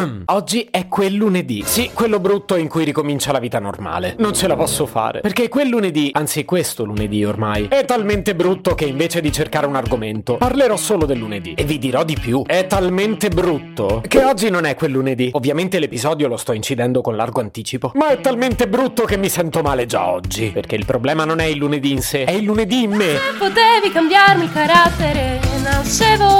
Oggi è quel lunedì. Sì, quello brutto in cui ricomincia la vita normale. Non ce la posso fare. Perché quel lunedì, anzi questo lunedì ormai, è talmente brutto che invece di cercare un argomento, parlerò solo del lunedì. E vi dirò di più. È talmente brutto che oggi non è quel lunedì. Ovviamente l'episodio lo sto incidendo con largo anticipo. Ma è talmente brutto che mi sento male già oggi. Perché il problema non è il lunedì in sé, è il lunedì in me. Se potevi cambiarmi il carattere, nascevo.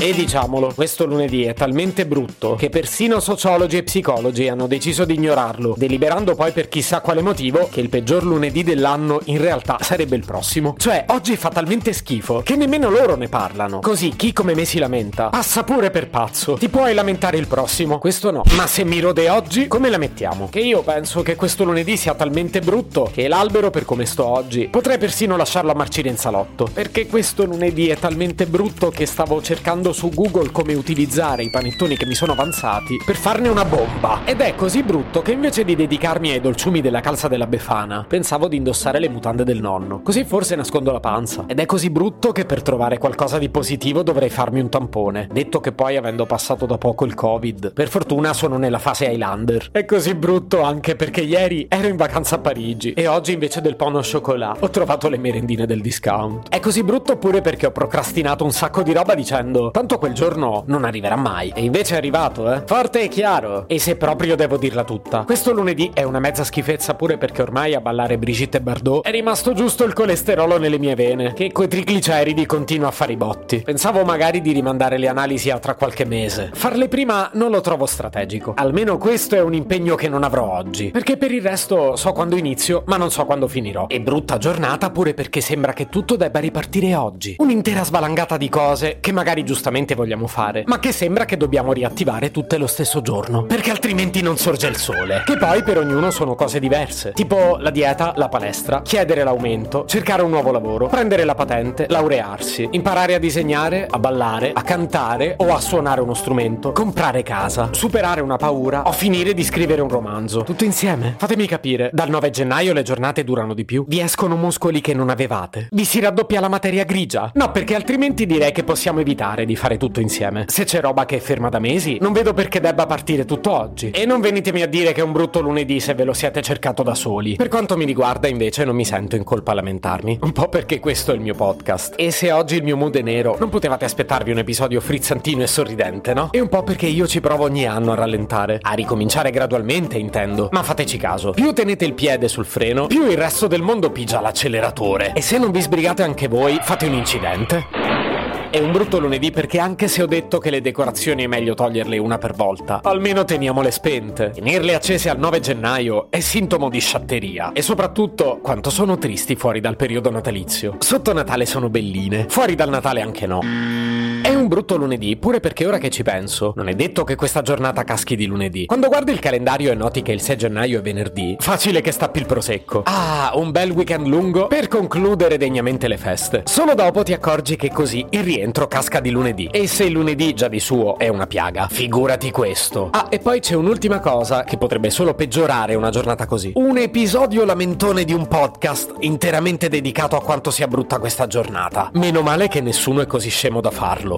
E diciamolo, questo lunedì è talmente brutto che persino sociologi e psicologi hanno deciso di ignorarlo, deliberando poi per chissà quale motivo che il peggior lunedì dell'anno in realtà sarebbe il prossimo. Cioè, oggi fa talmente schifo che nemmeno loro ne parlano. Così chi come me si lamenta passa pure per pazzo. Ti puoi lamentare il prossimo, questo no. Ma se mi rode oggi, come la mettiamo? Che io penso che questo lunedì sia talmente brutto che l'albero per come sto oggi potrei persino lasciarlo a marcire in salotto. Perché questo lunedì è talmente brutto che stavo cercando su Google come utilizzare i panettoni che mi sono avanzati per farne una bomba. Ed è così brutto che invece di dedicarmi ai dolciumi della calza della Befana, pensavo di indossare le mutande del nonno. Così forse nascondo la panza. Ed è così brutto che per trovare qualcosa di positivo dovrei farmi un tampone. Detto che poi avendo passato da poco il Covid, per fortuna sono nella fase Highlander. È così brutto anche perché ieri ero in vacanza a Parigi e oggi invece del pono au chocolat ho trovato le merendine del discount. È così brutto pure perché ho procrastinato un sacco di roba dicendo tanto quel giorno non arriverà mai. E invece è arrivato, eh. Forte e chiaro. E se proprio devo dirla tutta, questo lunedì è una mezza schifezza pure perché ormai a ballare Brigitte Bardot è rimasto giusto il colesterolo nelle mie vene, che coi trigliceridi continua a fare i botti. Pensavo magari di rimandare le analisi a tra qualche mese. Farle prima non lo trovo strategico. Almeno questo è un impegno che non avrò oggi. Perché per il resto so quando inizio, ma non so quando finirò. E brutta giornata pure perché sembra che tutto debba ripartire oggi. Un'intera svalangata di cose che magari giustamente vogliamo fare, ma che sembra che dobbiamo riattivare tutte lo stesso giorno, perché altrimenti non sorge il sole. Che poi per ognuno sono cose diverse, tipo la dieta, la palestra, chiedere l'aumento, cercare un nuovo lavoro, prendere la patente, laurearsi, imparare a disegnare, a ballare, a cantare o a suonare uno strumento, comprare casa, superare una paura o finire di scrivere un romanzo. Tutto insieme. Fatemi capire, dal 9 gennaio le giornate durano di più, vi escono muscoli che non avevate, vi si raddoppia la materia grigia. No, perché altrimenti direi che possiamo evitare di fare tutto insieme. Se c'è roba che è ferma da mesi, non vedo perché debba partire tutto oggi. E non venitemi a dire che è un brutto lunedì se ve lo siete cercato da soli. Per quanto mi riguarda, invece, non mi sento in colpa a lamentarmi. Un po' perché questo è il mio podcast. E se oggi il mio mood è nero, non potevate aspettarvi un episodio frizzantino e sorridente, no? E un po' perché io ci provo ogni anno a rallentare. A ricominciare gradualmente, intendo. Ma fateci caso. Più tenete il piede sul freno, più il resto del mondo pigia l'acceleratore. E se non vi sbrigate anche voi, fate un incidente. È un brutto lunedì perché anche se ho detto che le decorazioni è meglio toglierle una per volta, almeno teniamole spente. Tenerle accese al 9 gennaio è sintomo di sciatteria. E soprattutto quanto sono tristi fuori dal periodo natalizio. Sotto Natale sono belline, fuori dal Natale anche no. È un brutto lunedì, pure perché ora che ci penso, non è detto che questa giornata caschi di lunedì. Quando guardi il calendario e noti che il 6 gennaio è venerdì, facile che stappi il prosecco. Ah, un bel weekend lungo per concludere degnamente le feste. Solo dopo ti accorgi che così il rientro casca di lunedì. E se il lunedì già di suo è una piaga, figurati questo. Ah, e poi c'è un'ultima cosa che potrebbe solo peggiorare una giornata così. Un episodio lamentone di un podcast interamente dedicato a quanto sia brutta questa giornata. Meno male che nessuno è così scemo da farlo.